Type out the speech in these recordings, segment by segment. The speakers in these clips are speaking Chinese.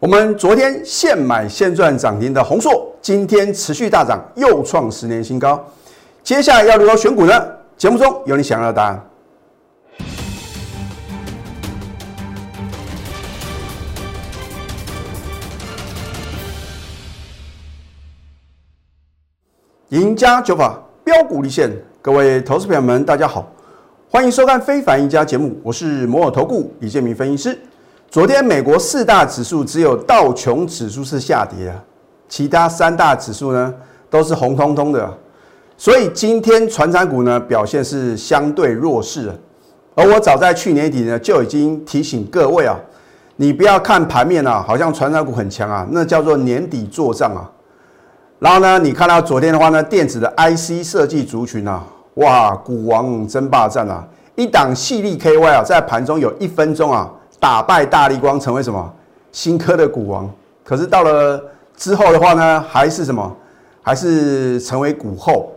我们昨天现买现赚涨停的宏硕，今天持续大涨，又创十年新高。接下来要如何选股呢？节目中有你想要的答案。赢家九法标股立现，各位投资朋友们，大家好，欢迎收看《非凡赢家》节目，我是摩尔投顾李建明分析师。昨天美国四大指数只有道琼指数是下跌啊，其他三大指数呢都是红彤彤的，所以今天船产股呢表现是相对弱势啊。而我早在去年底呢就已经提醒各位啊，你不要看盘面啊，好像船产股很强啊，那叫做年底做账啊。然后呢，你看到昨天的话呢，电子的 IC 设计族群啊，哇，股王争霸战啊，一档细粒 KY 啊，在盘中有一分钟啊，打败大力光，成为什么新科的股王。可是到了之后的话呢，还是什么，还是成为股后。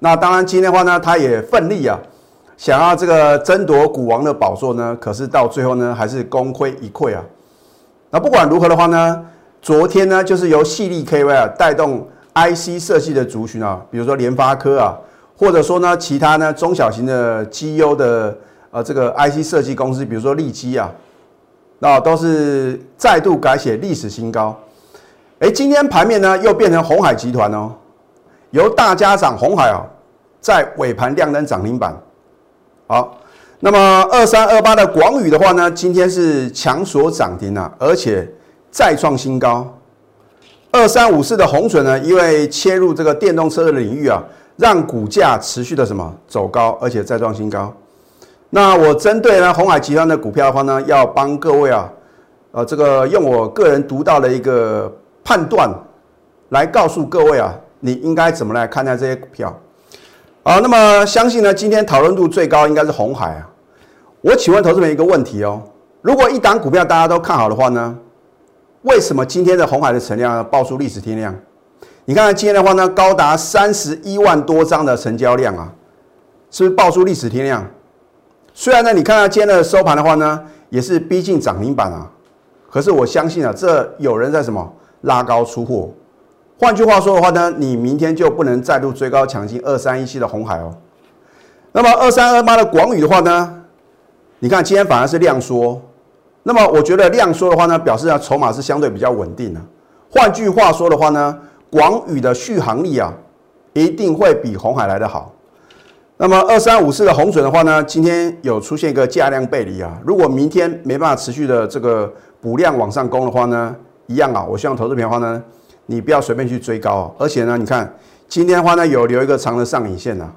那当然，今天的话呢，他也奋力啊，想要这个争夺股王的宝座呢。可是到最后呢，还是功亏一篑啊。那不管如何的话呢，昨天呢，就是由细粒 KY 啊带动。IC 设计的族群啊，比如说联发科啊，或者说呢其他呢中小型的 GU 的呃这个 IC 设计公司，比如说利基啊，那都是再度改写历史新高。哎，今天盘面呢又变成红海集团哦，由大家长红海啊在尾盘亮灯涨停板。好，那么二三二八的广宇的话呢，今天是强锁涨停啊，而且再创新高。二三五四的红准呢，因为切入这个电动车的领域啊，让股价持续的什么走高，而且再创新高。那我针对呢红海集团的股票的话呢，要帮各位啊，呃，这个用我个人独到的一个判断，来告诉各位啊，你应该怎么来看待这些股票。啊，那么相信呢，今天讨论度最高应该是红海啊。我请问投资人一个问题哦，如果一档股票大家都看好的话呢？为什么今天的红海的成交量爆出历史天量？你看看今天的话呢，高达三十一万多张的成交量啊，是不是爆出历史天量？虽然呢，你看到今天的收盘的话呢，也是逼近涨停板啊，可是我相信啊，这有人在什么拉高出货。换句话说的话呢，你明天就不能再度追高抢进二三一七的红海哦。那么二三二八的广宇的话呢，你看今天反而是量缩。那么我觉得量缩的话呢，表示啊筹码是相对比较稳定的。换句话说的话呢，广宇的续航力啊，一定会比红海来的好。那么二三五四的红准的话呢，今天有出现一个价量背离啊。如果明天没办法持续的这个补量往上攻的话呢，一样啊。我希望投资品的话呢，你不要随便去追高啊。而且呢，你看今天的话呢，有留一个长的上影线呢。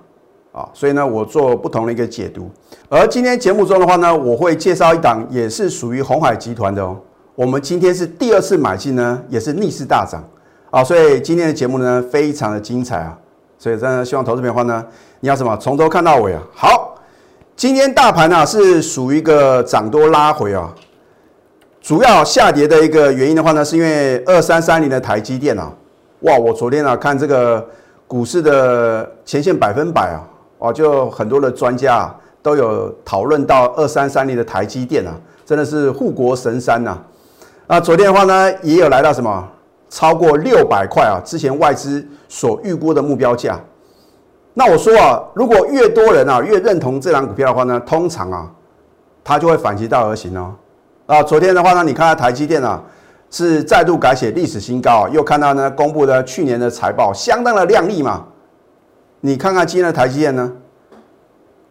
啊，所以呢，我做不同的一个解读。而今天节目中的话呢，我会介绍一档也是属于红海集团的哦。我们今天是第二次买进呢，也是逆势大涨啊。所以今天的节目呢，非常的精彩啊。所以真的希望投资朋友的话呢，你要什么从头看到尾啊。好，今天大盘呢是属于一个涨多拉回啊。主要下跌的一个原因的话呢，是因为二三三零的台积电啊，哇，我昨天啊看这个股市的前线百分百啊。哦，就很多的专家啊都有讨论到二三三零的台积电啊，真的是护国神山呐。那昨天的话呢，也有来到什么超过六百块啊，之前外资所预估的目标价。那我说啊，如果越多人啊越认同这档股票的话呢，通常啊它就会反其道而行哦。啊，昨天的话呢，你看到台积电啊是再度改写历史新高，又看到呢公布的去年的财报相当的亮丽嘛。你看看今天的台积电呢？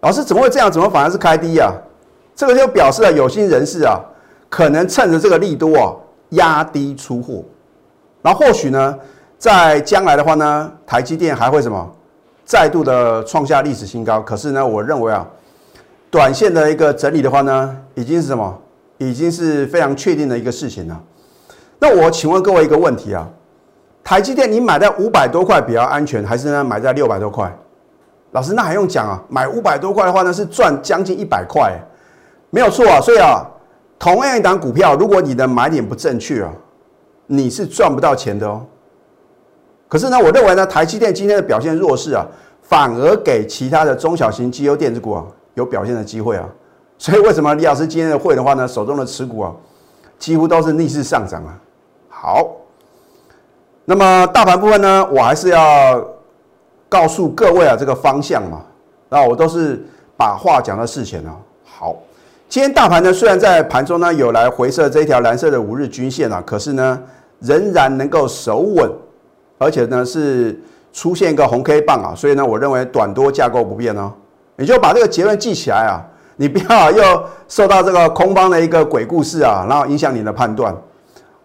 老师怎么会这样？怎么反而是开低啊？这个就表示了有心人士啊，可能趁着这个利多啊，压低出货。然后或许呢，在将来的话呢，台积电还会什么再度的创下历史新高。可是呢，我认为啊，短线的一个整理的话呢，已经是什么？已经是非常确定的一个事情了。那我请问各位一个问题啊？台积电，你买在五百多块比较安全，还是呢买在六百多块？老师，那还用讲啊？买五百多块的话呢，是赚将近一百块，没有错啊。所以啊，同样一档股票，如果你的买点不正确啊，你是赚不到钱的哦。可是呢，我认为呢，台积电今天的表现弱势啊，反而给其他的中小型绩优电子股啊有表现的机会啊。所以为什么李老师今天的会的话呢，手中的持股啊，几乎都是逆势上涨啊。好，那么大盘部分呢，我还是要告诉各位啊，这个方向嘛，那我都是把话讲到事前啊。今天大盘呢，虽然在盘中呢有来回撤这一条蓝色的五日均线啊，可是呢，仍然能够守稳，而且呢是出现一个红 K 棒啊，所以呢，我认为短多架构不变哦，你就把这个结论记起来啊，你不要又受到这个空方的一个鬼故事啊，然后影响你的判断。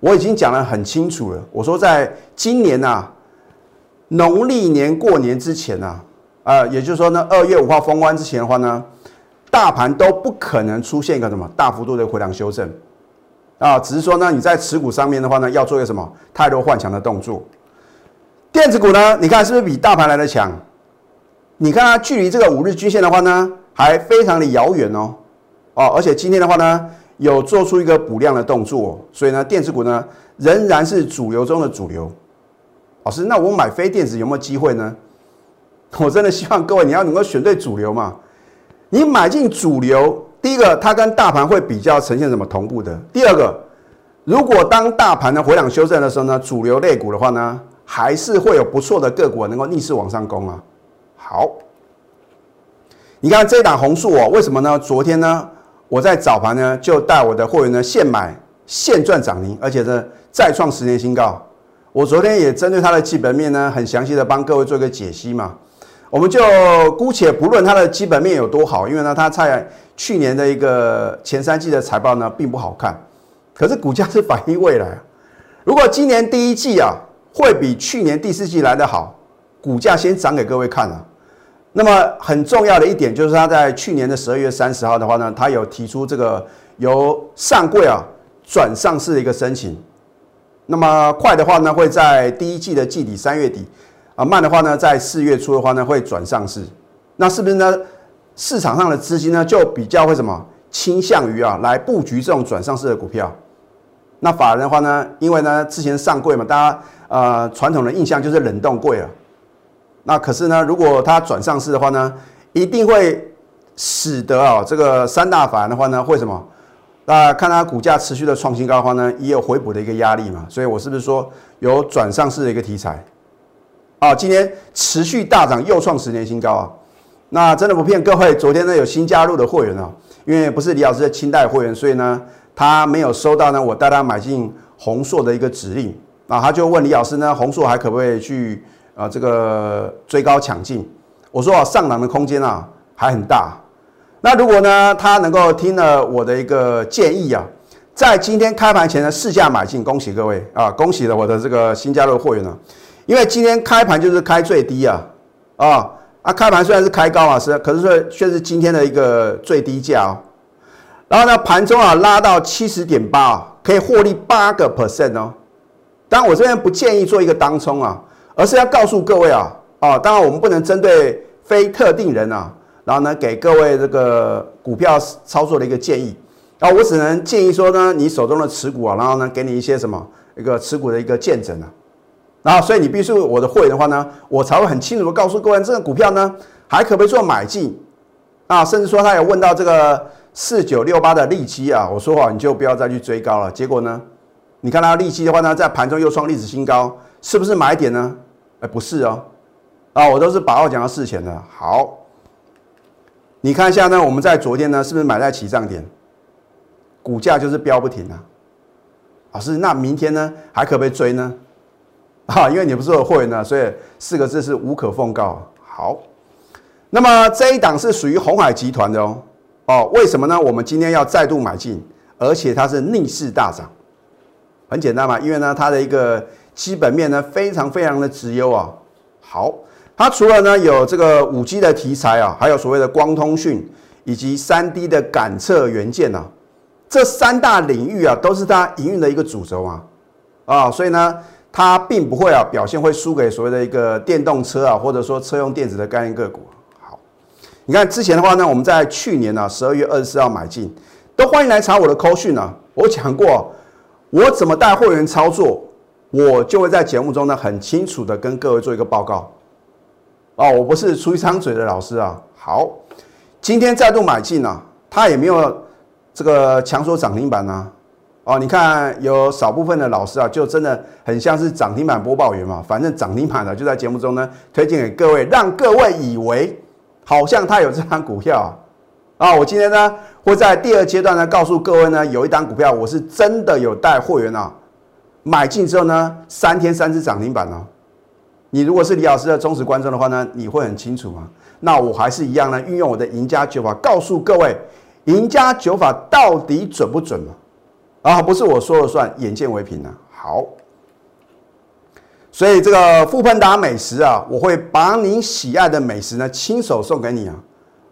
我已经讲得很清楚了。我说，在今年呐，农历年过年之前呐，啊，也就是说呢，二月五号封关之前的话呢，大盘都不可能出现一个什么大幅度的回档修正啊。只是说呢，你在持股上面的话呢，要做一个什么太多换强的动作。电子股呢，你看是不是比大盘来的强？你看它距离这个五日均线的话呢，还非常的遥远哦。哦，而且今天的话呢。有做出一个补量的动作，所以呢，电子股呢仍然是主流中的主流。老师，那我买非电子有没有机会呢？我真的希望各位你要能够选对主流嘛。你买进主流，第一个它跟大盘会比较呈现什么同步的。第二个，如果当大盘的回档修正的时候呢，主流类股的话呢，还是会有不错的个股能够逆势往上攻啊。好，你看这档红树哦，为什么呢？昨天呢？我在早盘呢，就带我的会员呢现买现赚涨停，而且呢再创十年新高。我昨天也针对它的基本面呢，很详细的帮各位做一个解析嘛。我们就姑且不论它的基本面有多好，因为呢它在去年的一个前三季的财报呢并不好看，可是股价是反映未来。如果今年第一季啊会比去年第四季来的好，股价先涨给各位看啊。那么很重要的一点就是，他在去年的十二月三十号的话呢，他有提出这个由上柜啊转上市的一个申请。那么快的话呢，会在第一季的季底三月底啊；慢的话呢，在四月初的话呢，会转上市。那是不是呢？市场上的资金呢，就比较会什么倾向于啊来布局这种转上市的股票？那法人的话呢，因为呢之前上柜嘛，大家呃传统的印象就是冷冻柜啊。那可是呢，如果它转上市的话呢，一定会使得啊这个三大法人的话呢，会什么？那看它股价持续的创新高的话呢，也有回补的一个压力嘛。所以我是不是说有转上市的一个题材？啊，今天持续大涨，又创十年新高啊！那真的不骗各位，昨天呢有新加入的会员啊，因为不是李老师的清代会员，所以呢他没有收到呢我带他买进红硕的一个指令啊，他就问李老师呢，红硕还可不可以去？啊，这个追高抢进，我说啊，上涨的空间啊还很大。那如果呢，他能够听了我的一个建议啊，在今天开盘前的市价买进，恭喜各位啊，恭喜了我的这个新加入会员啊，因为今天开盘就是开最低啊，啊啊，开盘虽然是开高啊，是，可是说却是今天的一个最低价哦。然后呢，盘中啊拉到七十点八，可以获利八个 percent 哦。当然，我这边不建议做一个当冲啊。而是要告诉各位啊，啊，当然我们不能针对非特定人啊，然后呢给各位这个股票操作的一个建议，啊，我只能建议说呢，你手中的持股啊，然后呢给你一些什么一个持股的一个见证啊，然后所以你必须我的会员的话呢，我才会很清楚的告诉各位这个股票呢还可不可以做买进啊，甚至说他有问到这个四九六八的利基啊，我说话你就不要再去追高了，结果呢，你看它利基的话呢，在盘中又创历史新高，是不是买点呢？哎，不是哦，啊，我都是把握讲到事前的。好，你看一下呢，我们在昨天呢，是不是买在起涨点？股价就是飙不停啊。老师，那明天呢，还可不可以追呢？啊，因为你不是有会员呢，所以四个字是无可奉告。好，那么这一档是属于红海集团的哦。哦，为什么呢？我们今天要再度买进，而且它是逆势大涨。很简单嘛，因为呢，它的一个。基本面呢非常非常的直优啊，好，它除了呢有这个五 G 的题材啊，还有所谓的光通讯以及三 D 的感测元件呐，这三大领域啊都是它营运的一个主轴啊，啊，所以呢它并不会啊表现会输给所谓的一个电动车啊或者说车用电子的概念个股。好，你看之前的话呢，我们在去年呢十二月二十四号买进，都欢迎来查我的扣讯啊，我讲过我怎么带会员操作。我就会在节目中呢，很清楚的跟各位做一个报告。哦，我不是出一张嘴的老师啊。好，今天再度买进啊，它也没有这个强锁涨停板啊。哦，你看有少部分的老师啊，就真的很像是涨停板播报员嘛，反正涨停板的就在节目中呢推荐给各位，让各位以为好像他有这张股票啊。我今天呢会在第二阶段呢告诉各位呢，有一档股票我是真的有带会员啊买进之后呢，三天三只涨停板哦。你如果是李老师的忠实观众的话呢，你会很清楚吗？那我还是一样呢，运用我的赢家九法，告诉各位，赢家九法到底准不准嘛？啊，不是我说了算，眼见为凭啊。好，所以这个富喷达美食啊，我会把你喜爱的美食呢，亲手送给你啊。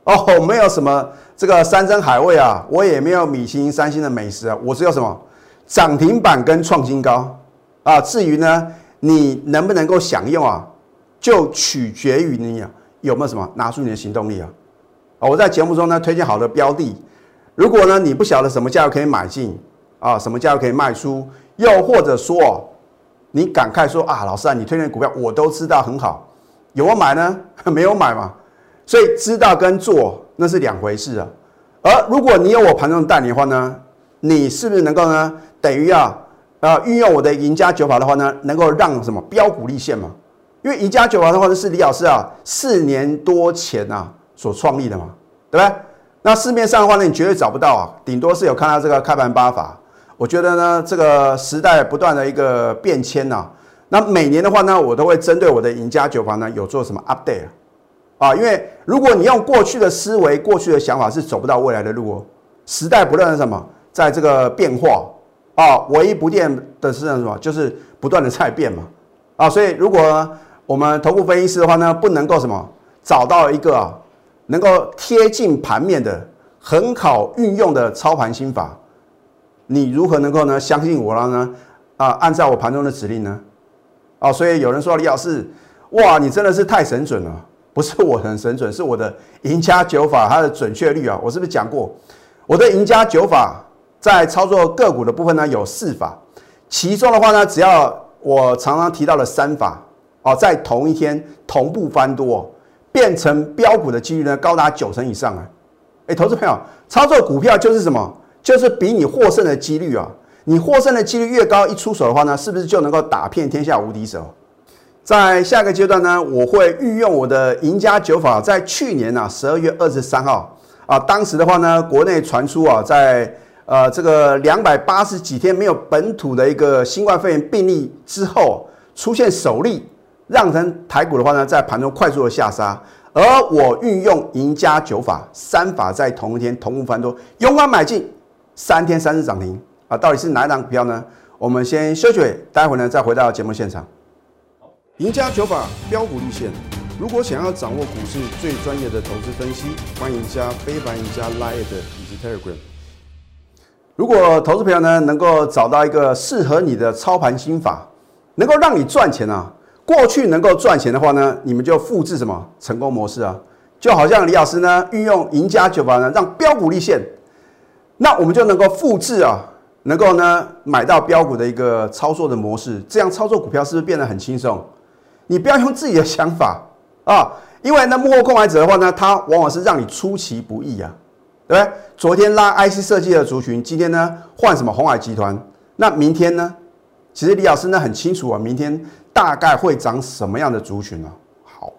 哦，没有什么这个山珍海味啊，我也没有米其林三星的美食啊，我只有什么涨停板跟创新高啊。至于呢，你能不能够享用啊，就取决于你啊。有没有什么拿出你的行动力啊？啊，我在节目中呢推荐好的标的，如果呢你不晓得什么价可以买进啊，什么价位可以卖出，又或者说你感慨说啊，老师啊，你推荐的股票我都知道很好，有没有买呢？没有买嘛。所以知道跟做那是两回事啊。而如果你有我盘中带你的话呢，你是不是能够呢等于啊啊运用我的赢家九法的话呢，能够让什么标股立现嘛？因为宜家酒法的话呢，是李老师啊四年多前啊所创立的嘛，对不对？那市面上的话呢，你绝对找不到啊，顶多是有看到这个开盘八法。我觉得呢，这个时代不断的一个变迁呐，那每年的话呢，我都会针对我的赢家酒房呢有做什么 update 啊？因为如果你用过去的思维、过去的想法，是走不到未来的路哦。时代不断的什么，在这个变化啊，唯一不变的是什么？就是不断的在变嘛啊，所以如果我们头部分析师的话呢，不能够什么找到一个，能够贴近盘面的很好运用的操盘心法，你如何能够呢相信我了呢？啊，按照我盘中的指令呢？啊，所以有人说李老师，哇，你真的是太神准了！不是我很神准，是我的赢家九法它的准确率啊，我是不是讲过？我的赢家九法在操作个股的部分呢有四法，其中的话呢，只要我常常提到的三法。哦，在同一天同步翻多，变成标股的几率呢，高达九成以上啊！哎，投资朋友，操作股票就是什么？就是比你获胜的几率啊！你获胜的几率越高，一出手的话呢，是不是就能够打遍天下无敌手？在下个阶段呢，我会运用我的赢家九法，在去年呢十二月二十三号啊，当时的话呢，国内传出啊，在呃这个两百八十几天没有本土的一个新冠肺炎病例之后，出现首例。让成台股的话呢，在盘中快速的下杀，而我运用赢家九法三法，在同一天同步翻多，勇敢买进，三天三日涨停啊！到底是哪一档股票呢？我们先休息，待会呢再回到节目现场。赢家九法标股立线，如果想要掌握股市最专业的投资分析，欢迎加非凡、赢家 Line 以及 Telegram。如果投资朋友呢能够找到一个适合你的操盘心法，能够让你赚钱啊！过去能够赚钱的话呢，你们就复制什么成功模式啊？就好像李老师呢，运用赢家酒法呢，让标股立现，那我们就能够复制啊，能够呢买到标股的一个操作的模式，这样操作股票是不是变得很轻松？你不要用自己的想法啊，因为那幕后购买者的话呢，他往往是让你出其不意啊，对不对？昨天拉 IC 设计的族群，今天呢换什么红海集团？那明天呢？其实李老师呢很清楚啊，明天。大概会涨什么样的族群呢？好，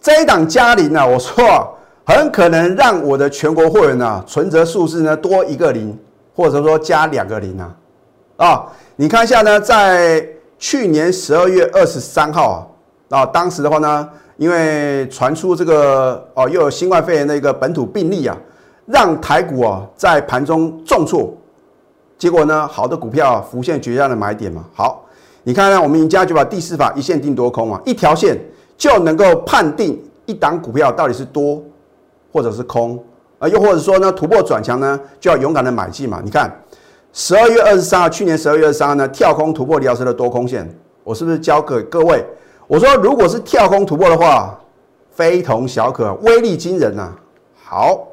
这一档嘉麟呢，我说很可能让我的全国会员呢存折数字呢多一个零，或者说加两个零啊啊！你看一下呢，在去年十二月二十三号啊，啊，当时的话呢，因为传出这个哦又有新冠肺炎的一个本土病例啊，让台股啊在盘中重挫，结果呢，好的股票啊浮现绝佳的买点嘛，好。你看看，我们赢家就把第四法一线定多空啊，一条线就能够判定一档股票到底是多或者是空啊，又或者说呢突破转强呢，就要勇敢的买进嘛。你看十二月二十三号，去年十二月二十三号呢跳空突破李老师的多空线，我是不是教给各位？我说如果是跳空突破的话，非同小可，威力惊人呐。好，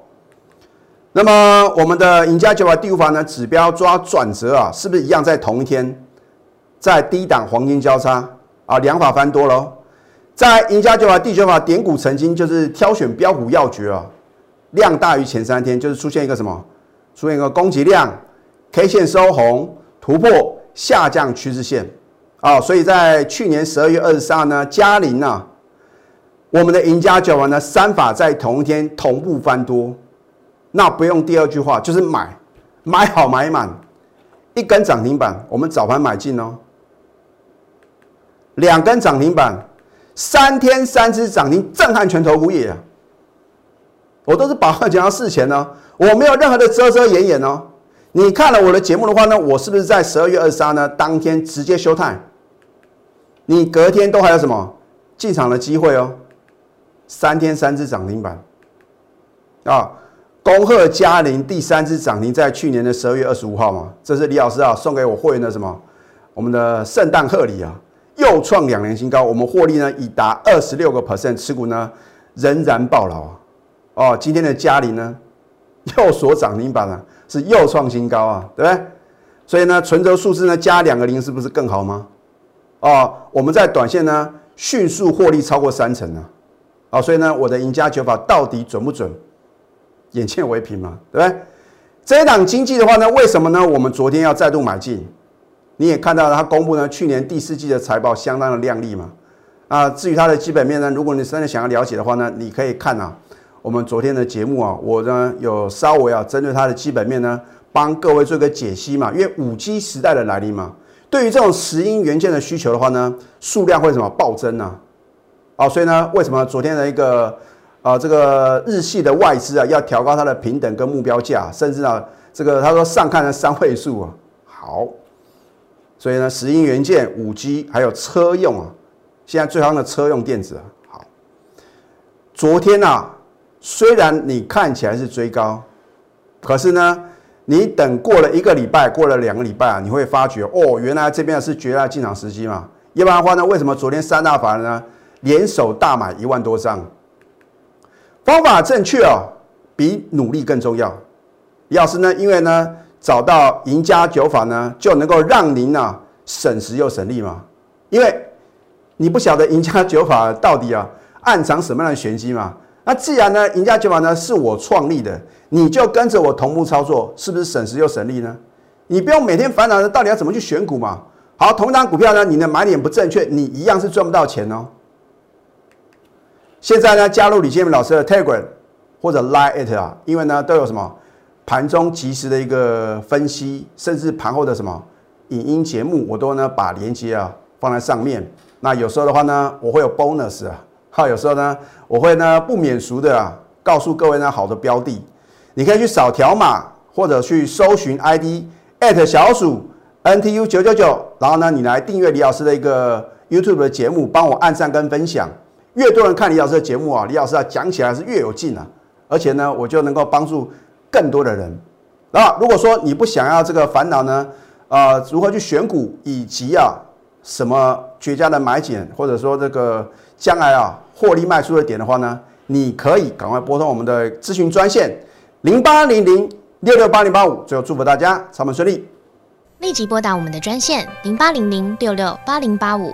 那么我们的赢家就把第五法呢指标抓转折啊，是不是一样在同一天？在低档黄金交叉啊，两法翻多喽。在赢家九法第九法点股成金，就是挑选标股要诀啊。量大于前三天，就是出现一个什么？出现一个供给量 K 线收红，突破下降趋势线，啊，所以在去年十二月二十三呢，嘉麟呢，我们的赢家九王呢，三法在同一天同步翻多，那不用第二句话，就是买，买好买满，一根涨停板，我们早盘买进哦，两根涨停板，三天三只涨停，震撼全投股业啊！我都是把话讲到事前呢，我没有任何的遮遮掩掩哦。你看了我的节目的话呢，我是不是在十二月二十三呢当天直接休态？你隔天都还有什么进场的机会哦？三天三只涨停板啊！恭贺嘉麟第三只涨停，在去年的十二月二十五号嘛，这是李老师啊送给我会员的什么？我们的圣诞贺礼啊，又创两年新高，我们获利呢已达二十六个 percent，持股呢仍然爆牢啊！哦，今天的嘉麟呢，又锁涨停板了，是又创新高啊，对不对？所以呢，存折数字呢加两个零，是不是更好吗？哦，我们在短线呢迅速获利超过三成呢，啊，所以呢，我的赢家九法到底准不准？眼见为凭嘛，对不对？这一档经济的话呢，为什么呢？我们昨天要再度买进，你也看到了，它公布呢去年第四季的财报相当的亮丽嘛，啊，至于它的基本面呢，如果你真的想要了解的话呢，你可以看啊。我们昨天的节目啊，我呢有稍微啊针对它的基本面呢，帮各位做一个解析嘛。因为五 G 时代的来临嘛，对于这种石英元件的需求的话呢，数量会什么暴增呢？啊，所以呢，为什么昨天的一个啊这个日系的外资啊要调高它的平等跟目标价，甚至啊这个他说上看了三位数啊，好，所以呢，石英元件、五 G 还有车用啊，现在最夯的车用电子啊，好，昨天啊。虽然你看起来是追高，可是呢，你等过了一个礼拜，过了两个礼拜啊，你会发觉哦，原来这边是绝佳进场时机嘛。要不然的话呢，为什么昨天三大法人呢联手大买一万多张？方法正确哦，比努力更重要。李老师呢，因为呢找到赢家九法呢，就能够让您呢省时又省力嘛。因为你不晓得赢家九法到底啊暗藏什么样的玄机嘛。那既然呢，赢家九法呢是我创立的，你就跟着我同步操作，是不是省时又省力呢？你不用每天烦恼的到底要怎么去选股嘛。好，同一档股票呢，你的买点不正确，你一样是赚不到钱哦。现在呢，加入李建明老师的 Telegram 或者 Line it 啊，因为呢都有什么盘中及时的一个分析，甚至盘后的什么影音节目，我都呢把链接啊放在上面。那有时候的话呢，我会有 bonus 啊。还，有时候呢，我会呢不免俗的啊，告诉各位呢好的标的，你可以去扫条码或者去搜寻 ID at 小鼠 NTU 九九九，然后呢你来订阅李老师的一个 YouTube 的节目，帮我按赞跟分享，越多人看李老师的节目啊，李老师啊讲起来是越有劲啊，而且呢我就能够帮助更多的人。那如果说你不想要这个烦恼呢，呃，如何去选股以及啊什么绝佳的买点，或者说这个将来啊。获利卖出的点的话呢，你可以赶快拨通我们的咨询专线零八零零六六八零八五。最后祝福大家操盘顺利，立即拨打我们的专线零八零零六六八零八五